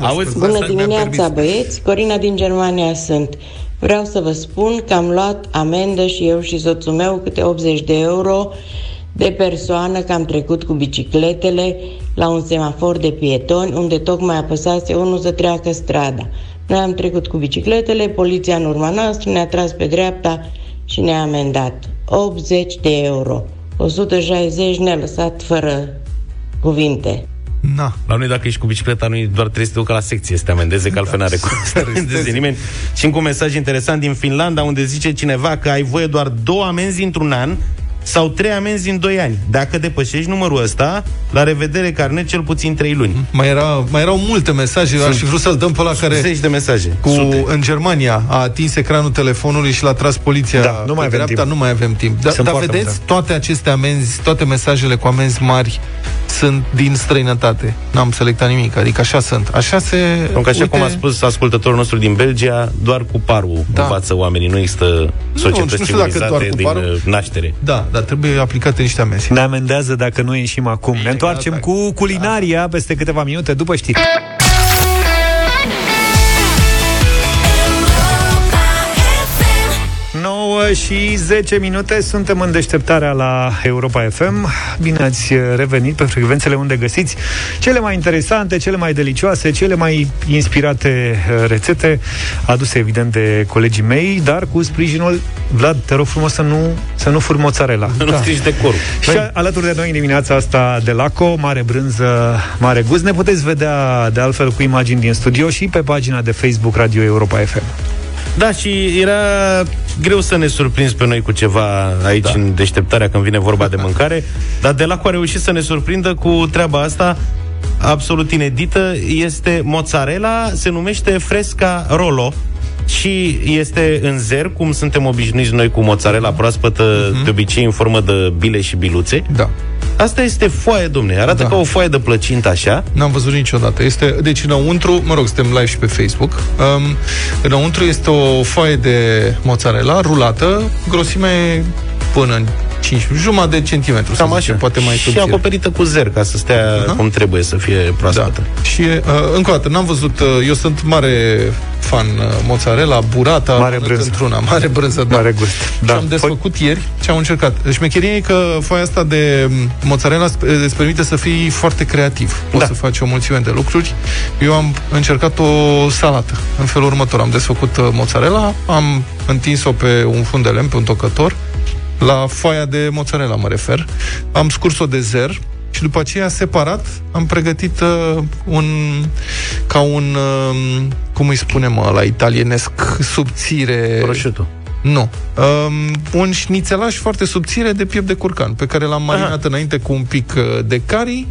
Auzi? Bună Asta mi-a dimineața, permis. băieți! Corina din Germania sunt. Vreau să vă spun că am luat amendă și eu și soțul meu câte 80 de euro de persoană că am trecut cu bicicletele la un semafor de pietoni unde tocmai apăsase unul să treacă strada. Noi am trecut cu bicicletele, poliția în urma noastră ne-a tras pe dreapta și ne-a amendat. 80 de euro. 160 ne-a lăsat fără cuvinte. Na. La noi, dacă ești cu bicicleta, nu doar trebuie să te ducă la secție să te amendeze, că altfel n-are cum [laughs] să te amendeze nimeni. Și încă un mesaj interesant din Finlanda, unde zice cineva că ai voie doar două amenzi într-un an sau 3 amenzi în 2 ani. Dacă depășești numărul ăsta, la revedere carnet cel puțin 3 luni. Mai, era, mai erau multe mesaje, Sunt aș fi vrut să-l dăm pe la care... Zeci de mesaje. Cu, Sute. în Germania a atins ecranul telefonului și l-a tras poliția Da, nu mai pe avem dreapta, timp. nu mai avem timp. Da, Sunt dar foarte vedeți, multe. toate aceste amenzi, toate mesajele cu amenzi mari sunt din străinătate. N-am selectat nimic, adică așa sunt. Așa se... Pentru că așa uite, cum a spus ascultătorul nostru din Belgia, doar cu parul Da. învață oamenii. Nu există societăți nu știu dacă civilizate doar cu din parul. uh, naștere. Da, dar trebuie aplicate niște amenzi. Ne amendează dacă nu ieșim acum. Ne întoarcem cu culinaria peste câteva minute după știri. 9 și 10 minute Suntem în deșteptarea la Europa FM Bine ați revenit pe frecvențele unde găsiți Cele mai interesante, cele mai delicioase Cele mai inspirate uh, rețete Aduse evident de colegii mei Dar cu sprijinul Vlad, te rog frumos să nu, să nu furi mozzarella Nu da. strici decorul. și a- alături de noi în dimineața asta de Laco, mare brânză, mare gust. Ne puteți vedea de altfel cu imagini din studio și pe pagina de Facebook Radio Europa FM. Da, și era greu să ne surprinzi pe noi cu ceva aici da. în deșteptarea când vine vorba de mâncare, dar de la cu a reușit să ne surprindă cu treaba asta absolut inedită. Este mozzarella, se numește fresca rolo și este în zer, cum suntem obișnuiți noi cu mozzarella proaspătă, uh-huh. de obicei în formă de bile și biluțe. Da. Asta este foaie, domne. Arată Da. ca o foaie de plăcintă așa. N-am văzut niciodată. Este, deci înăuntru, mă rog, suntem live și pe Facebook. Um, înăuntru este o foaie de mozzarella rulată, grosime până în 5, jumătate de centimetru, Cam să zicem, poate mai și subțire. acoperită cu zer, ca să stea Aha. cum trebuie să fie proaspătă. Și uh, încă o dată, n-am văzut, uh, eu sunt mare fan uh, mozzarella, burata, Mare mănânc brânză. într-una, mare brânză, da. Mare gust. Da. Și am desfăcut ieri ce am încercat. Șmecheria e că foaia asta de m, mozzarella sp- îți permite să fii foarte creativ. Poți Da. să faci o mulțime de lucruri. Eu am încercat o salată. În felul următor, am desfăcut uh, mozzarella, am întins-o pe un fund de lemn, pe un tocător, la foaia de mozzarella mă refer. Am scurs-o de zer și după aceea, separat, am pregătit uh, un, ca un, uh, cum îi spunem uh, la italienesc, subțire... Prosciutto. Nu. Um, un șnițelaj foarte subțire de piept de curcan, pe care l-am marinat Aha. înainte cu un pic uh, de cari,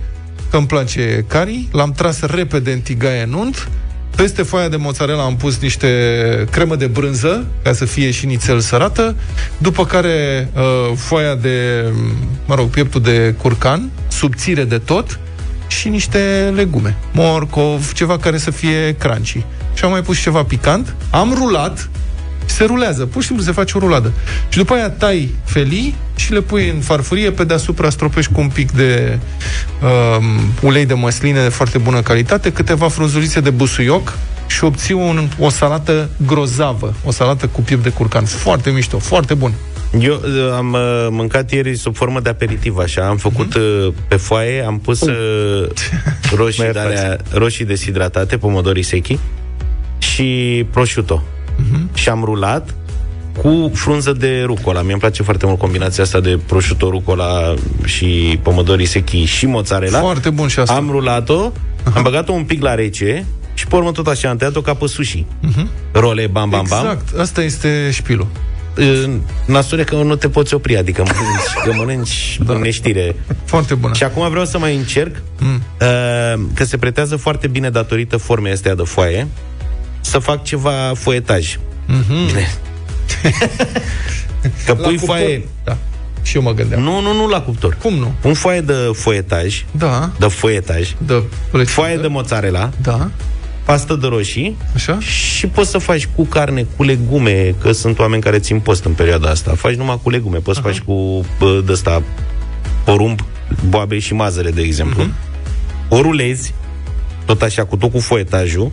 că îmi place cari, l-am tras repede în tigaie în unt, peste foaia de mozzarella am pus niște cremă de brânză, ca să fie și nițel sărată, după care uh, foaia de, mă rog, pieptul de curcan, subțire de tot, și niște legume, morcov, ceva care să fie crunchy. Și am mai pus ceva picant, am rulat, se rulează, pur și simplu se face o ruladă. Și după aia tai felii și le pui în farfurie, pe deasupra stropești cu un pic de um, ulei de măsline de foarte bună calitate, câteva frunzulițe de busuioc și obții un, o salată grozavă, o salată cu piept de curcan. Foarte mișto, foarte bun. Eu uh, am uh, mâncat ieri sub formă de aperitiv, așa. Am făcut uh, pe foaie, am pus uh, [laughs] roșii, de alea, roșii deshidratate, pomodorii sechi și prosciutto. Și am rulat cu frunză de rucola. Mie îmi place foarte mult combinația asta de prosciutto, rucola și pomodorii sechi și mozzarella. Foarte bun și asta. Am rulat-o, am băgat-o un pic la rece și pe urmă tot așa am tăiat-o ca pe sushi. Role, bam, bam, bam. Exact, asta este șpilul. Nasure că nu te poți opri, adică mănânci, că mănânci [laughs] da. în neștire. Foarte bună. Și acum vreau să mai încerc, Mm. uh, că se pretează foarte bine datorită formei astea de foaie, să fac ceva foietaj. Mm-hmm. Bine. [laughs] că La pui cuptor. foaie... Da. Și eu mă gândeam. Nu, nu, nu la cuptor. Cum nu? Un foaie de foietaj. Da. De foietaj. De foaie de mozzarella. Da. Pastă de roșii. Așa. Și poți să faci cu carne, cu legume, că sunt oameni care țin post în perioada asta. Faci numai cu legume. Poți să faci cu bă, de ăsta porumb, boabe și mazăre, de exemplu. Uh-huh. O rulezi, tot așa, cu tot cu foietajul,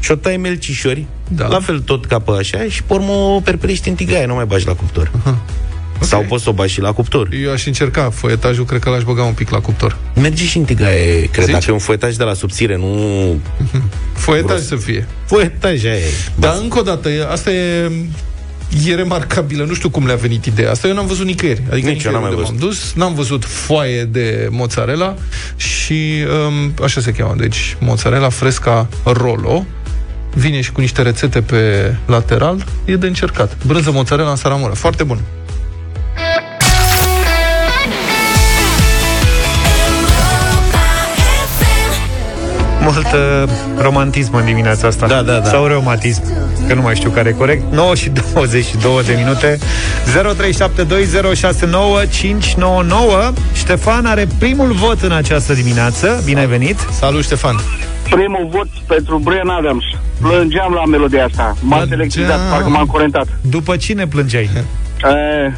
și o tai melcișori, da. la fel tot ca pe așa, și pe urmă o perperești în tigaie, nu mai bagi la cuptor. Uh-huh. Okay. Sau poți să o bagi și la cuptor. Eu aș încerca foietajul, cred că l-aș băga un pic la cuptor. Merge și în tigaie, cred, Zici? dacă e un foietaj de la subțire, nu... [laughs] Foietaj Gros. să fie. Foietaj, aia e. Dar încă o dată, e- asta e e remarcabilă, nu știu cum le-a venit ideea asta, eu n-am văzut nicăieri. Adică Nici eu nicăieri n-am mai unde m-am dus, n-am văzut foaie de mozzarella și um, așa se cheamă, deci mozzarella fresca rolo, vine și cu niște rețete pe lateral, e de încercat. Brânză mozzarella în saramură, foarte bun. mult uh, romantism în dimineața asta. Da, da, da. Sau reumatism, că nu mai știu care e corect. 9 și 22 de minute. 0372069599. Ștefan are primul vot în această dimineață. Bine ai venit! Salut, Ștefan! Primul vot pentru Brian Adams. Plângeam la melodia asta. M-a electrizat, parcă m-am curentat. După cine plângeai? E...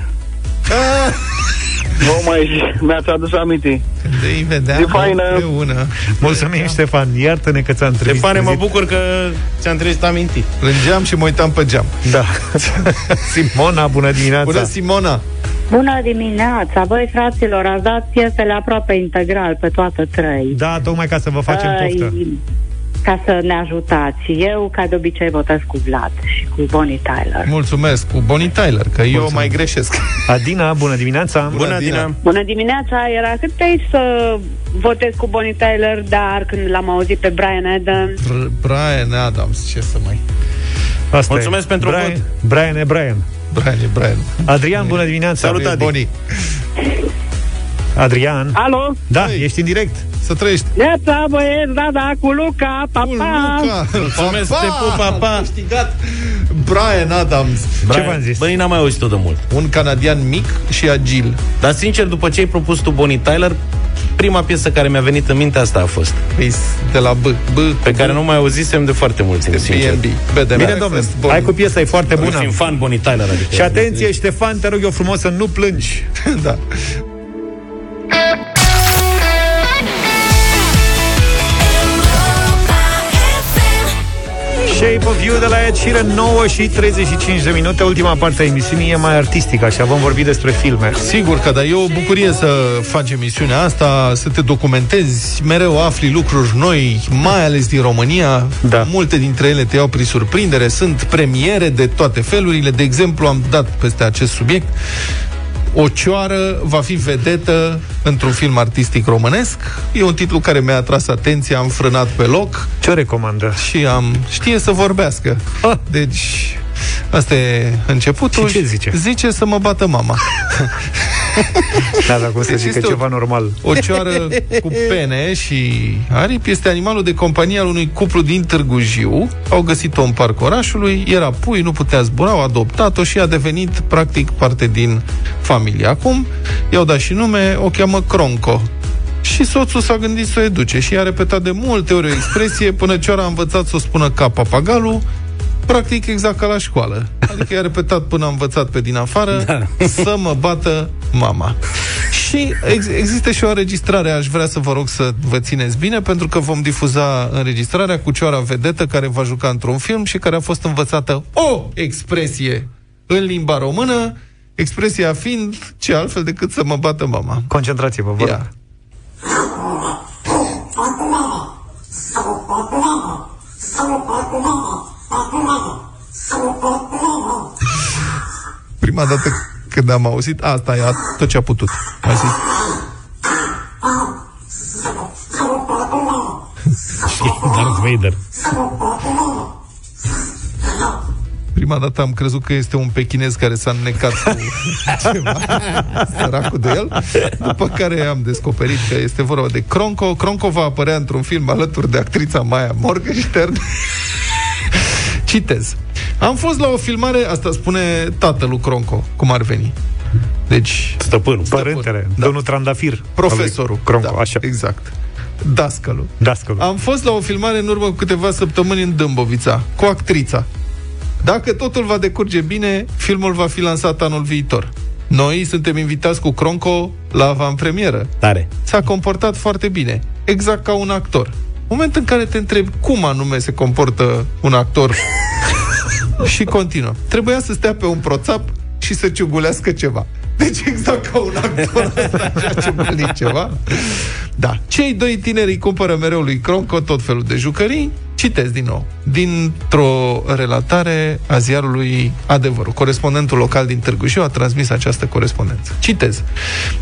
Nu mai mi-ați adus aminte. De îi vedeam E faină. împreună. Mulțumim, Ștefan. Iartă-ne că ți-am trimis. Ștefane, mă zi- bucur că ți-am trezit amintit. Plângeam și mă uitam pe geam. Da. [laughs] Simona, bună dimineața. Bună, Simona! Bună dimineața! Băi, fraților, ați dat piesele aproape integral pe toate trei. Da, tocmai ca să vă facem poftă. Ai, Ca să ne ajutați. Eu, ca de obicei, votez cu Vlad și cu Bonnie Tyler. Mulțumesc cu Bonnie Tyler, că eu Mulțumim. mai greșesc. [laughs] Adina, bună dimineața. Bună, Adina. Bună dimineața! Era cât pe să votez cu Bonnie Tyler, dar când l-am auzit pe Brian Adams, Br- Brian Adams, ce să mai... Asta Mulțumesc e. pentru Brian, vot. Brian e Brian. Brian e Brian. Adrian, bună dimineața. Salut, Adi. Bonnie. Adrian. Alo? Da, Hai. ești în direct. Să trăiești. Neața, băieți, da, da, cu Luca, pa, Cu pa. Luca. Mulțumesc, Pa, te pup, pa, pa. a câștigat Brian Adams. Ce v-am zis? Băi, n-am mai auzit-o de mult. Un canadian mic și agil. Dar, sincer, după ce ai propus tu Bonnie Tyler, prima piesă care mi-a venit în minte asta a fost. Păi, de la B. B Pe care nu mai auzisem de foarte mult timp, sincer. B&B. Bed and Bine, breakfast, domnule. Bonnie. Hai cu piesa, e foarte Bună. bună. Fiind fan Bonnie Tyler, adică. Și atenție, Ștefan, te rog eu frumos să nu plângi. [laughs] da. Shape of You de la Ed Sheeran 9 și 35 de minute Ultima parte a emisiunii e mai artistică Așa vom vorbi despre filme Sigur că da, e o bucurie să faci emisiunea asta, să te documentezi, mereu afli lucruri noi, mai ales din România. Da. Multe dintre ele te iau prin surprindere, sunt premiere de toate felurile. De exemplu, am dat peste acest subiect. O cioară va fi vedetă într-un film artistic românesc. E un titlu care mi-a atras atenția, am frânat pe loc Ce recomandă? și am știe să vorbească. Ah. Deci, asta e începutul. Și ce zice? Zice să mă bată mama. [laughs] Da, dar cum să Deci zică este o- ceva normal O cioară cu pene și aripi este animalul de companie al unui cuplu din Târgu Jiu. Au găsit-o în parcul orașului, era pui, nu putea zbura, au adoptat-o și a devenit practic parte din familie. Acum i-au dat și nume, o cheamă Cronco. Și soțul s-a gândit să o educe și i-a repetat de multe ori o expresie până cioara a învățat să o spună ca papagalul, practic exact ca la școală. Adică i-a repetat până a învățat pe din afară da. să mă bată mama. Și ex- există și o înregistrare, aș vrea să vă rog să vă țineți bine, pentru că vom difuza înregistrarea cu cioara vedetă care va juca într-un film și care a fost învățată o expresie în limba română, expresia fiind ce altfel decât să mă bată mama. Concentrați-vă, vă rog Ia. Prima dată când am auzit, asta e tot ce a putut. Mai zi. Darth Vader Prima dată am crezut că este un pechinez care s-a înnecat cu [laughs] ceva săracul de el, după care am descoperit că este vorba de Cronco. Cronco va apărea într-un film alături de actrița Maia Morgenstern. [laughs] Citez. Am fost la o filmare, asta spune tatălui Cronco, cum ar veni. Deci, Stăpânul. Părintele, domnul Trandafir profesorul. Cronco, da, așa Exact. Dascălul. Dascălul Am fost la o filmare în urmă cu câteva săptămâni în Dâmbovița, cu actrița. Dacă totul va decurge bine, filmul va fi lansat anul viitor. Noi suntem invitați cu Cronco la avantpremieră. Tare. S-a comportat foarte bine, exact ca un actor. Moment în care te întrebi cum anume se comportă un actor și continuă. Trebuia să stea pe un proțap și să ciugulească ceva. Deci exact ca un actor [laughs] ăsta și-a ciugulit ceva. Da. Cei doi tineri îi cumpără mereu lui Cronco tot felul de jucării. Citez din nou. Dintr-o relatare a ziarului Adevărul. Corespondentul local din Târgu Jiu a transmis această corespondență. Citez.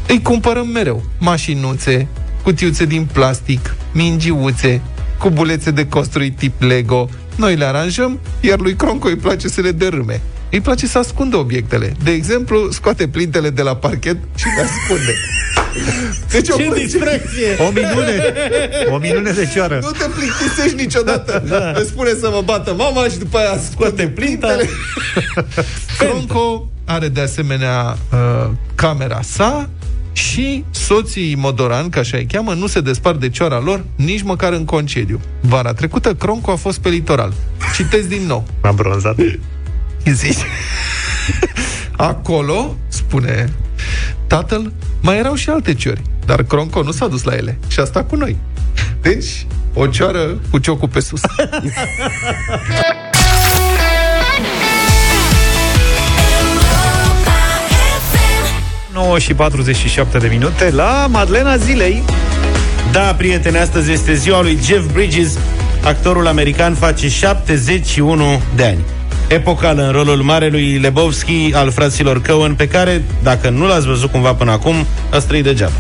Îi cumpărăm mereu mașinuțe, cutiuțe din plastic, mingiuțe, cubulețe de construit tip Lego. Noi le aranjăm, iar lui Cronco îi place să le dărâme. Îi place să ascundă obiectele. De exemplu, scoate plintele de la parchet și le ascunde. [laughs] Deci o, Ce distracție! O minune! O minune de cioară. nu te plictisești niciodată. [laughs] Da. Îmi spune să mă bată mama și după aia scoate plinta. [laughs] Cronco are de asemenea uh, camera sa și soții Modoran, ca așa îi cheamă, nu se despart de cioara lor nici măcar în concediu. Vara trecută, Cronco a fost pe litoral. Citez din nou. A bronzat. Zici. [laughs] Acolo, spune tatăl, mai erau și alte ciori, dar Cronco nu s-a dus la ele și a stat cu noi. Deci, o cioară cu ciocul pe sus. [laughs] 9 și 47 de minute la Madlena Zilei. Da, prieteni, astăzi este ziua lui Jeff Bridges. Actorul american face 71 de ani. Epocală în rolul marelui Lebowski al fraților Cohen, pe care, dacă nu l-ați văzut cumva până acum, ați trăit degeaba.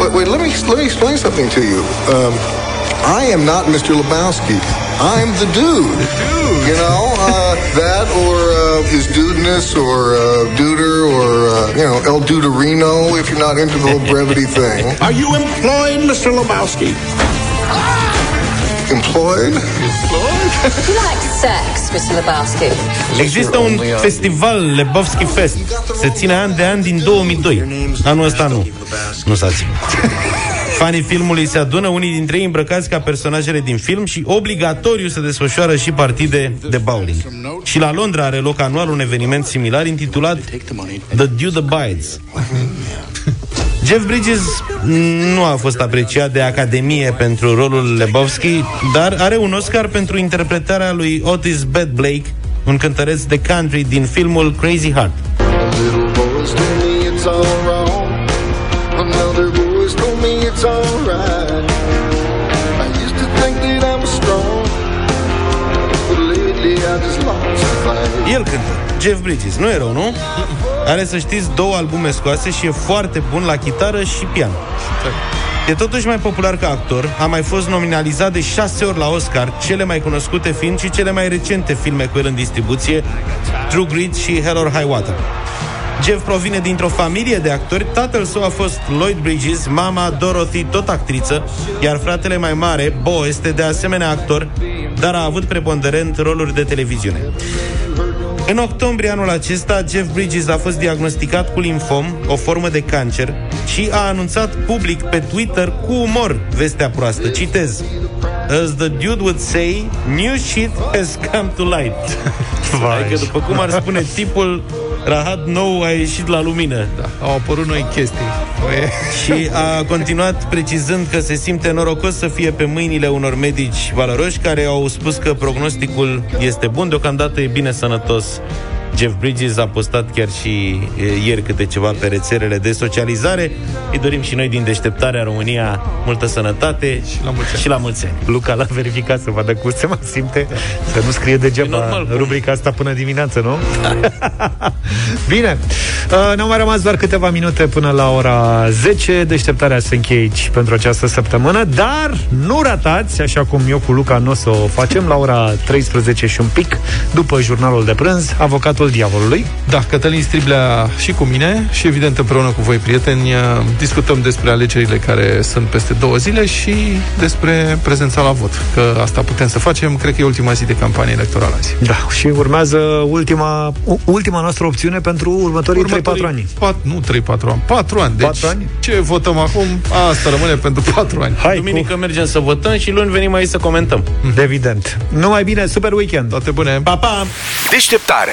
Wait, wait, let me let me explain something to you. Um, I am not Mr. Lebowski. I'm the dude. You know uh, that, or uh, his dudeness, or uh, duder, or uh, you know El Duderino, if you're not into the whole brevity thing. [laughs] Are you employed, Mr. Lebowski? Employed? Employed? you like sex, Mr. Lebowski? Există un festival, Lebowski Fest. Se ține an de an din 2002. Anul ăsta nu. Nu s-a ținut. Fanii filmului se adună, unii dintre ei îmbrăcați ca personajele din film și obligatoriu se desfășoară și partide de bowling. Și la Londra are loc anual un eveniment similar intitulat The Dude Abides. Jeff Bridges nu a fost apreciat de Academie pentru rolul Lebowski, dar are un Oscar pentru interpretarea lui Otis Bad Blake, un cântăreț de country din filmul Crazy Heart. Little boys El cântă. Jeff Bridges. Nu e rău, nu? Are, să știți, două albume scoase și e foarte bun la chitară și pian. E totuși mai popular ca actor, a mai fost nominalizat de șase ori la Oscar, cele mai cunoscute fiind și cele mai recente filme cu el în distribuție, True Grit și Hell or High Water. Jeff provine dintr-o familie de actori, tatăl său a fost Lloyd Bridges, mama Dorothy, tot actriță, iar fratele mai mare, Bo, este de asemenea actor, dar a avut preponderent roluri de televiziune. În octombrie anul acesta, Jeff Bridges a fost diagnosticat cu limfom, o formă de cancer, și a anunțat public pe Twitter cu umor vestea proastă. Citez. As the dude would say, new shit has come to light. [laughs] adică, după cum ar spune tipul, rahat nou a ieșit la lumină. Da, au apărut noi chestii. Nu e? Și a continuat precizând că se simte norocos să fie pe mâinile unor medici valoroși care au spus că prognosticul este bun, deocamdată e bine sănătos. Jeff Bridges a postat chiar și e, ieri câte ceva pe rețelele de socializare. Îi dorim și noi din deșteptarea România multă sănătate și la mulți ani. Și la mulți ani. Luca l-a verificat să vadă cum se mai simte Să nu scrie degeaba normal, cum? rubrica asta până dimineață, nu? [laughs] Bine, uh, ne-au mai rămas doar câteva minute până la ora 10 Deșteptarea se încheie aici pentru această săptămână Dar nu ratați, așa cum eu cu Luca nu o să o facem La ora 13 și un pic După jurnalul de prânz, Avocatul Diavolului Da, Cătălin Striblea și cu mine și evident împreună cu voi, prieteni, uh, discutăm despre alegerile care sunt peste două zile și despre prezența la vot. Că asta putem să facem, cred că e ultima zi de campanie electorală azi. Da, și urmează ultima, u- ultima noastră opțiune pentru următorii 3-4 ani Pat, nu 3-4 ani, 4 ani. Deci, 4 ani? ce votăm acum, asta rămâne pentru 4 ani. Hai, Duminică mergem să votăm și luni venim aici să comentăm. Evident Numai bine, super weekend Toate bune! Pa, pa! Deșteptarea